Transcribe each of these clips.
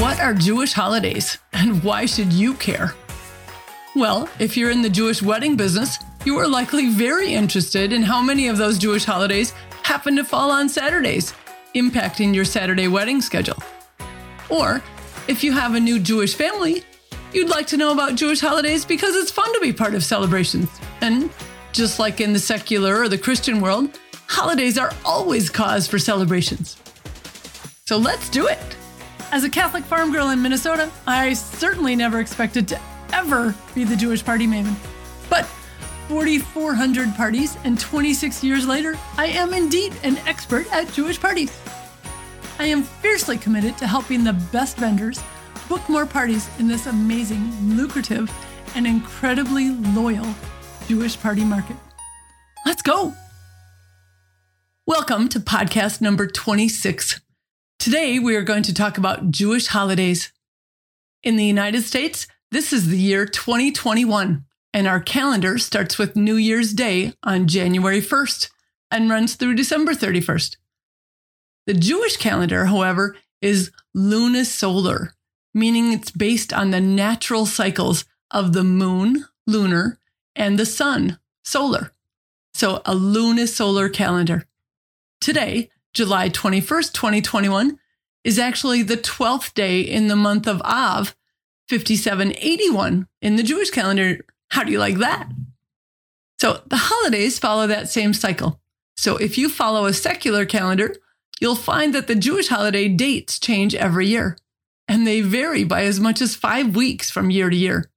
What are Jewish holidays and why should you care? Well, if you're in the Jewish wedding business, you are likely very interested in how many of those Jewish holidays happen to fall on Saturdays, impacting your Saturday wedding schedule. Or if you have a new Jewish family, you'd like to know about Jewish holidays because it's fun to be part of celebrations. And just like in the secular or the Christian world, holidays are always cause for celebrations. So let's do it. As a Catholic farm girl in Minnesota, I certainly never expected to ever be the Jewish party maven. But 4,400 parties and 26 years later, I am indeed an expert at Jewish parties. I am fiercely committed to helping the best vendors book more parties in this amazing, lucrative, and incredibly loyal Jewish party market. Let's go! Welcome to podcast number 26. Today, we are going to talk about Jewish holidays. In the United States, this is the year 2021, and our calendar starts with New Year's Day on January 1st and runs through December 31st. The Jewish calendar, however, is lunisolar, meaning it's based on the natural cycles of the moon, lunar, and the sun, solar. So a lunisolar calendar. Today, July 21st, 2021, is actually the 12th day in the month of Av, 5781 in the Jewish calendar. How do you like that? So the holidays follow that same cycle. So if you follow a secular calendar, you'll find that the Jewish holiday dates change every year, and they vary by as much as five weeks from year to year.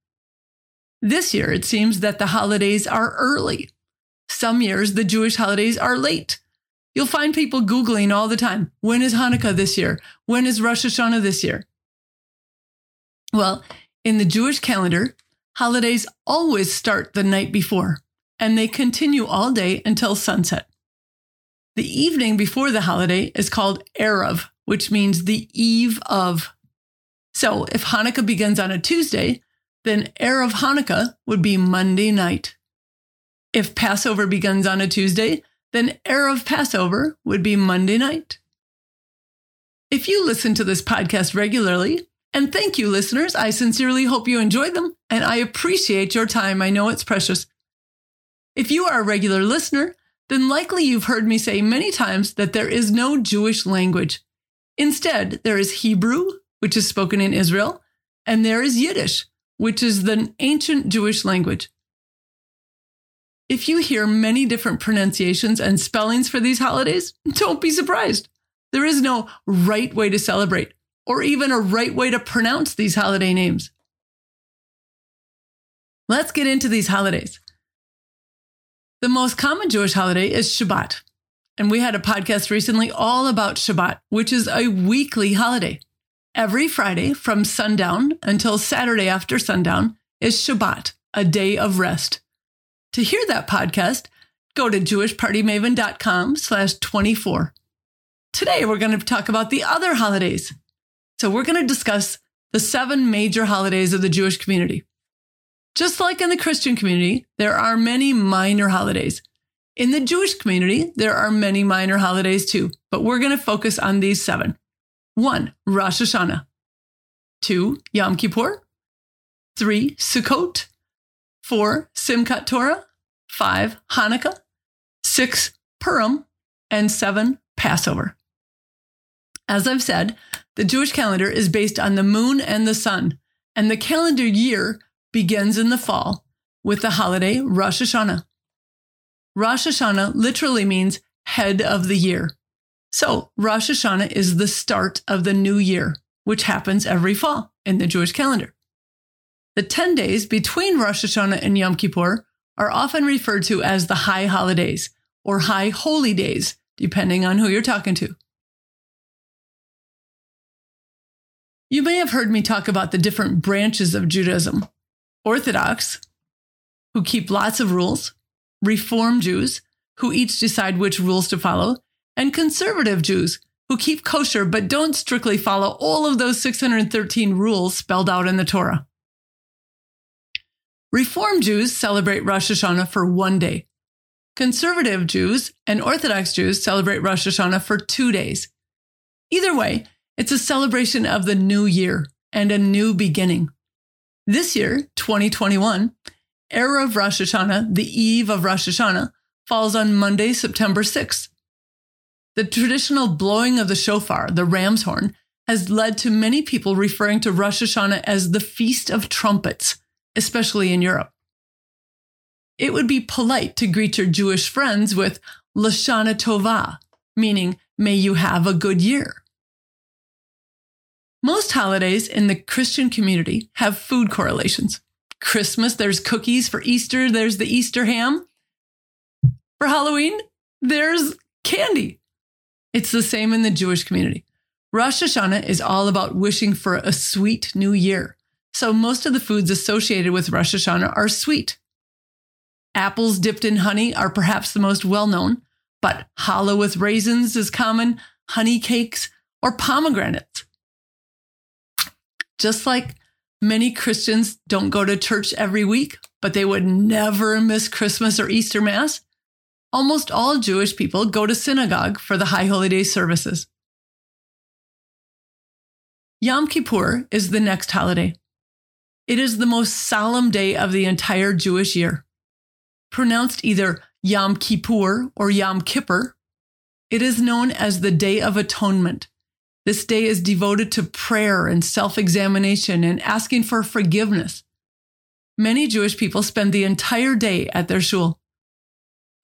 This year, it seems that the holidays are early. Some years, the Jewish holidays are late. You'll find people Googling all the time when is Hanukkah this year? When is Rosh Hashanah this year? Well, in the Jewish calendar, holidays always start the night before, and they continue all day until sunset. The evening before the holiday is called Erev, which means the eve of. So if Hanukkah begins on a Tuesday, then Erev Hanukkah would be Monday night. If Passover begins on a Tuesday, then Erev Passover would be Monday night. If you listen to this podcast regularly, and thank you, listeners, I sincerely hope you enjoy them, and I appreciate your time. I know it's precious. If you are a regular listener, then likely you've heard me say many times that there is no Jewish language. Instead, there is Hebrew, which is spoken in Israel, and there is Yiddish, which is the ancient Jewish language. If you hear many different pronunciations and spellings for these holidays, don't be surprised. There is no right way to celebrate or even a right way to pronounce these holiday names. Let's get into these holidays. The most common Jewish holiday is Shabbat. And we had a podcast recently all about Shabbat, which is a weekly holiday. Every Friday from sundown until Saturday after sundown is Shabbat, a day of rest. To hear that podcast, go to jewishpartymaven.com slash 24. Today, we're going to talk about the other holidays. So we're going to discuss the seven major holidays of the Jewish community. Just like in the Christian community, there are many minor holidays. In the Jewish community, there are many minor holidays too, but we're going to focus on these seven. One, Rosh Hashanah. Two, Yom Kippur. Three, Sukkot. Four, Simchat Torah. Five, Hanukkah. Six, Purim. And seven, Passover. As I've said, the Jewish calendar is based on the moon and the sun, and the calendar year begins in the fall with the holiday Rosh Hashanah. Rosh Hashanah literally means head of the year. So Rosh Hashanah is the start of the new year, which happens every fall in the Jewish calendar. The 10 days between Rosh Hashanah and Yom Kippur are often referred to as the high holidays or high holy days, depending on who you're talking to. You may have heard me talk about the different branches of Judaism Orthodox, who keep lots of rules, Reform Jews, who each decide which rules to follow, and conservative Jews, who keep kosher but don't strictly follow all of those 613 rules spelled out in the Torah. Reform Jews celebrate Rosh Hashanah for one day. Conservative Jews and Orthodox Jews celebrate Rosh Hashanah for two days. Either way, It's a celebration of the new year and a new beginning. This year, 2021, Erev Rosh Hashanah, the eve of Rosh Hashanah, falls on Monday, September 6th. The traditional blowing of the shofar, the ram's horn, has led to many people referring to Rosh Hashanah as the Feast of Trumpets, especially in Europe. It would be polite to greet your Jewish friends with Lashana Tova, meaning, may you have a good year. Most holidays in the Christian community have food correlations. Christmas, there's cookies. For Easter, there's the Easter ham. For Halloween, there's candy. It's the same in the Jewish community. Rosh Hashanah is all about wishing for a sweet new year. So most of the foods associated with Rosh Hashanah are sweet. Apples dipped in honey are perhaps the most well known, but challah with raisins is common, honey cakes, or pomegranates. Just like many Christians don't go to church every week, but they would never miss Christmas or Easter Mass, almost all Jewish people go to synagogue for the High holiday services. Yom Kippur is the next holiday. It is the most solemn day of the entire Jewish year. Pronounced either Yom Kippur or Yom Kippur, it is known as the Day of Atonement. This day is devoted to prayer and self examination and asking for forgiveness. Many Jewish people spend the entire day at their shul.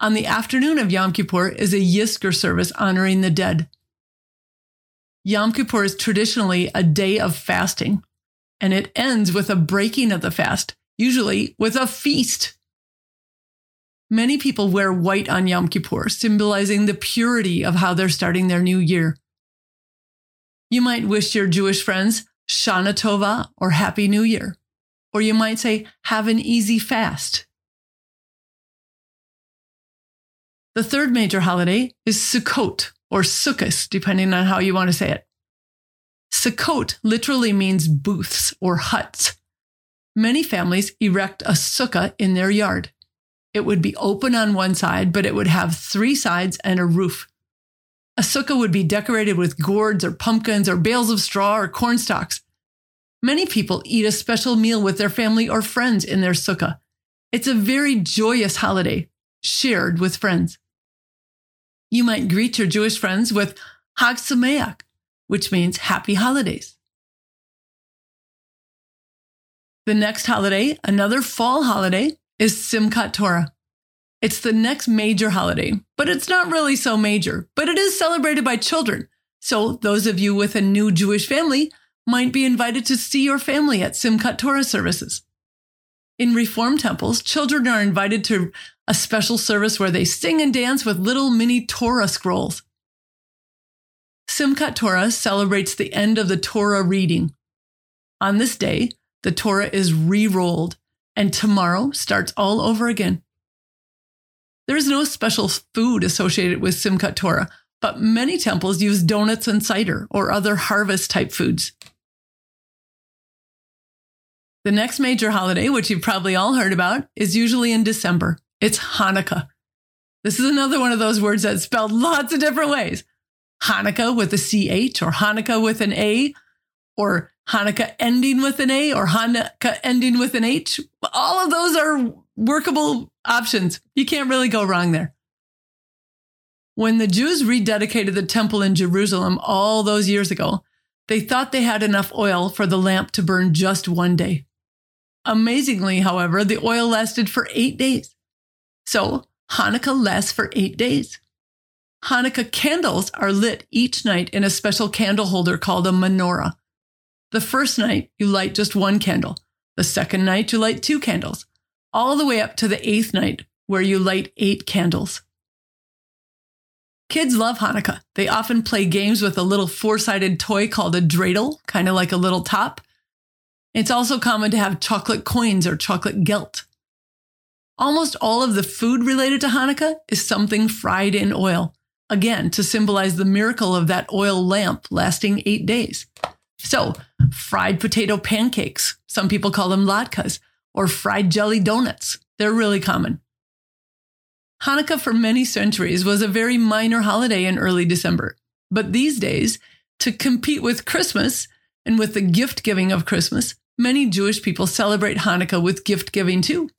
On the afternoon of Yom Kippur is a Yizkor service honoring the dead. Yom Kippur is traditionally a day of fasting, and it ends with a breaking of the fast, usually with a feast. Many people wear white on Yom Kippur, symbolizing the purity of how they're starting their new year. You might wish your Jewish friends Shana Tova or Happy New Year, or you might say, have an easy fast. The third major holiday is Sukkot, or Sukkot, depending on how you want to say it. Sukkot literally means booths or huts. Many families erect a sukkah in their yard. It would be open on one side, but it would have three sides and a roof. A sukkah would be decorated with gourds or pumpkins or bales of straw or corn stalks. Many people eat a special meal with their family or friends in their sukkah. It's a very joyous holiday, shared with friends. You might greet your Jewish friends with Hag Sameach, which means happy holidays. The next holiday, another fall holiday, is Simchat Torah. It's the next major holiday, but it's not really so major, but it is celebrated by children. So those of you with a new Jewish family might be invited to see your family at Simchat Torah services. In Reform temples, children are invited to a special service where they sing and dance with little mini Torah scrolls. Simchat Torah celebrates the end of the Torah reading. On this day, the Torah is re rolled, and tomorrow starts all over again. There is no special food associated with Simchat Torah, but many temples use donuts and cider or other harvest type foods. The next major holiday, which you've probably all heard about, is usually in December. It's Hanukkah. This is another one of those words that's spelled lots of different ways. Hanukkah with a CH or Hanukkah with an A or Hanukkah ending with an A or Hanukkah ending with an H. All of those are workable options. You can't really go wrong there. When the Jews rededicated the temple in Jerusalem all those years ago, they thought they had enough oil for the lamp to burn just one day. Amazingly, however, the oil lasted for eight days. So Hanukkah lasts for eight days. Hanukkah candles are lit each night in a special candle holder called a menorah. The first night, you light just one candle. The second night, you light two candles, all the way up to the eighth night, where you light eight candles. Kids love Hanukkah. They often play games with a little four sided toy called a dreidel, kind of like a little top. It's also common to have chocolate coins or chocolate gelt. Almost all of the food related to Hanukkah is something fried in oil, again, to symbolize the miracle of that oil lamp lasting eight days. So, fried potato pancakes, some people call them latkes, or fried jelly donuts. They're really common. Hanukkah for many centuries was a very minor holiday in early December, but these days, To compete with Christmas and with the gift giving of Christmas, many Jewish people celebrate Hanukkah with gift giving too.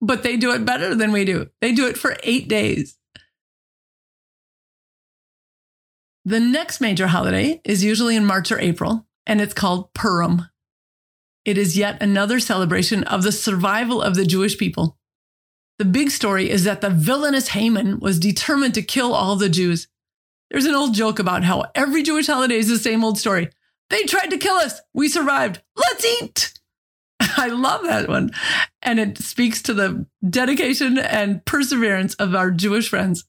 But they do it better than we do. They do it for eight days. The next major holiday is usually in March or April, and it's called Purim. It is yet another celebration of the survival of the Jewish people. The big story is that the villainous Haman was determined to kill all the Jews. There's an old joke about how every Jewish holiday is the same old story. They tried to kill us. We survived. Let's eat. I love that one. And it speaks to the dedication and perseverance of our Jewish friends.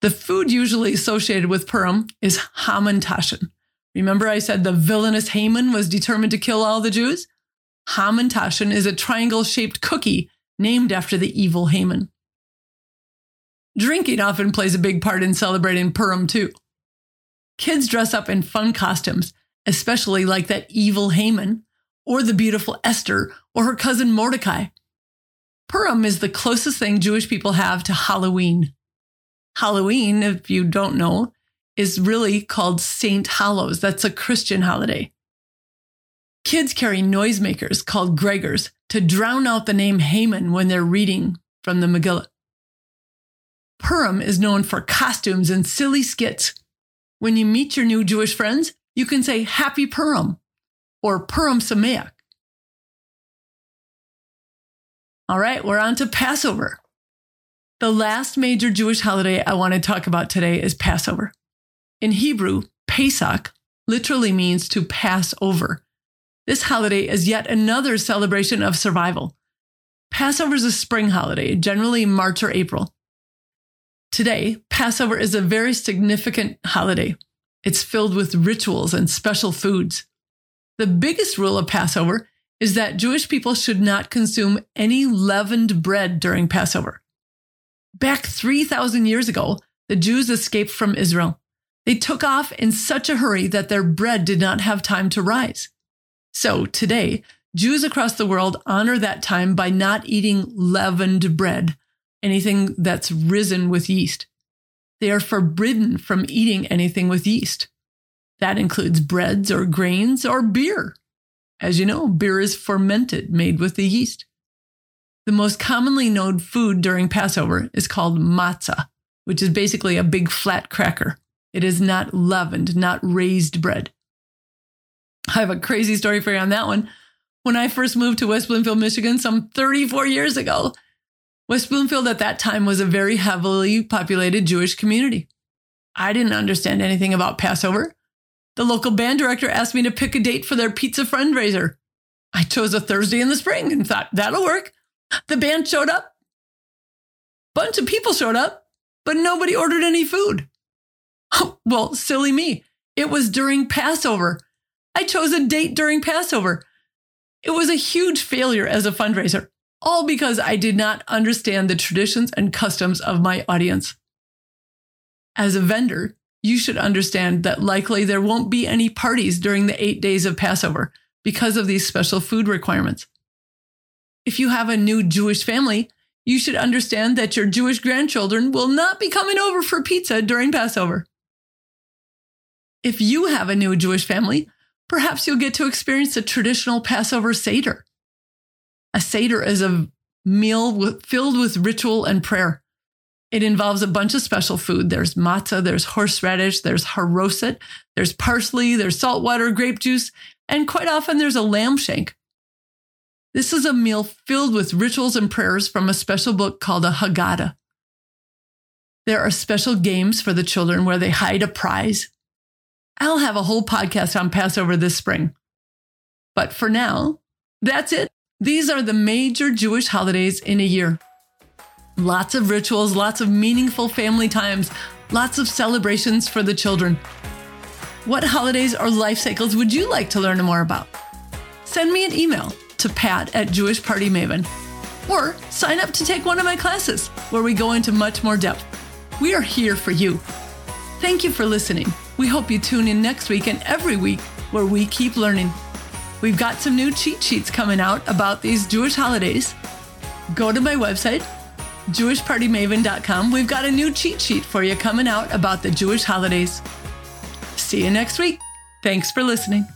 The food usually associated with Purim is Hamantashen. Remember, I said the villainous Haman was determined to kill all the Jews? Hamantashen is a triangle shaped cookie named after the evil Haman. Drinking often plays a big part in celebrating Purim, too. Kids dress up in fun costumes, especially like that evil Haman, or the beautiful Esther, or her cousin Mordecai. Purim is the closest thing Jewish people have to Halloween. Halloween, if you don't know, is really called Saint Hallows. That's a Christian holiday. Kids carry noisemakers called gregors to drown out the name Haman when they're reading from the Megillah. Purim is known for costumes and silly skits. When you meet your new Jewish friends, you can say Happy Purim or Purim Sameach. All right, we're on to Passover. The last major Jewish holiday I want to talk about today is Passover. In Hebrew, Pesach literally means to pass over. This holiday is yet another celebration of survival. Passover is a spring holiday, generally March or April. Today, Passover is a very significant holiday. It's filled with rituals and special foods. The biggest rule of Passover is that Jewish people should not consume any leavened bread during Passover. Back 3,000 years ago, the Jews escaped from Israel. They took off in such a hurry that their bread did not have time to rise. So today, Jews across the world honor that time by not eating leavened bread, anything that's risen with yeast. They are forbidden from eating anything with yeast. That includes breads or grains or beer. As you know, beer is fermented, made with the yeast. The most commonly known food during Passover is called matzah, which is basically a big flat cracker. It is not leavened, not raised bread. I have a crazy story for you on that one. When I first moved to West Bloomfield, Michigan, some 34 years ago, West Bloomfield at that time was a very heavily populated Jewish community. I didn't understand anything about Passover. The local band director asked me to pick a date for their pizza fundraiser. I chose a Thursday in the spring and thought that'll work. The band showed up. Bunch of people showed up, but nobody ordered any food. well, silly me. It was during Passover. I chose a date during Passover. It was a huge failure as a fundraiser, all because I did not understand the traditions and customs of my audience. As a vendor, you should understand that likely there won't be any parties during the eight days of Passover because of these special food requirements. If you have a new Jewish family, you should understand that your Jewish grandchildren will not be coming over for pizza during Passover. If you have a new Jewish family, perhaps you'll get to experience a traditional Passover Seder. A Seder is a meal filled with ritual and prayer. It involves a bunch of special food. There's matzah, there's horseradish, there's haroset, there's parsley, there's salt water, grape juice, and quite often there's a lamb shank. This is a meal filled with rituals and prayers from a special book called a Haggadah. There are special games for the children where they hide a prize. I'll have a whole podcast on Passover this spring. But for now, that's it. These are the major Jewish holidays in a year. Lots of rituals, lots of meaningful family times, lots of celebrations for the children. What holidays or life cycles would you like to learn more about? Send me an email to pat at Jewish Party Maven or sign up to take one of my classes where we go into much more depth. We are here for you. Thank you for listening. We hope you tune in next week and every week where we keep learning. We've got some new cheat sheets coming out about these Jewish holidays. Go to my website, jewishpartymaven.com. We've got a new cheat sheet for you coming out about the Jewish holidays. See you next week. Thanks for listening.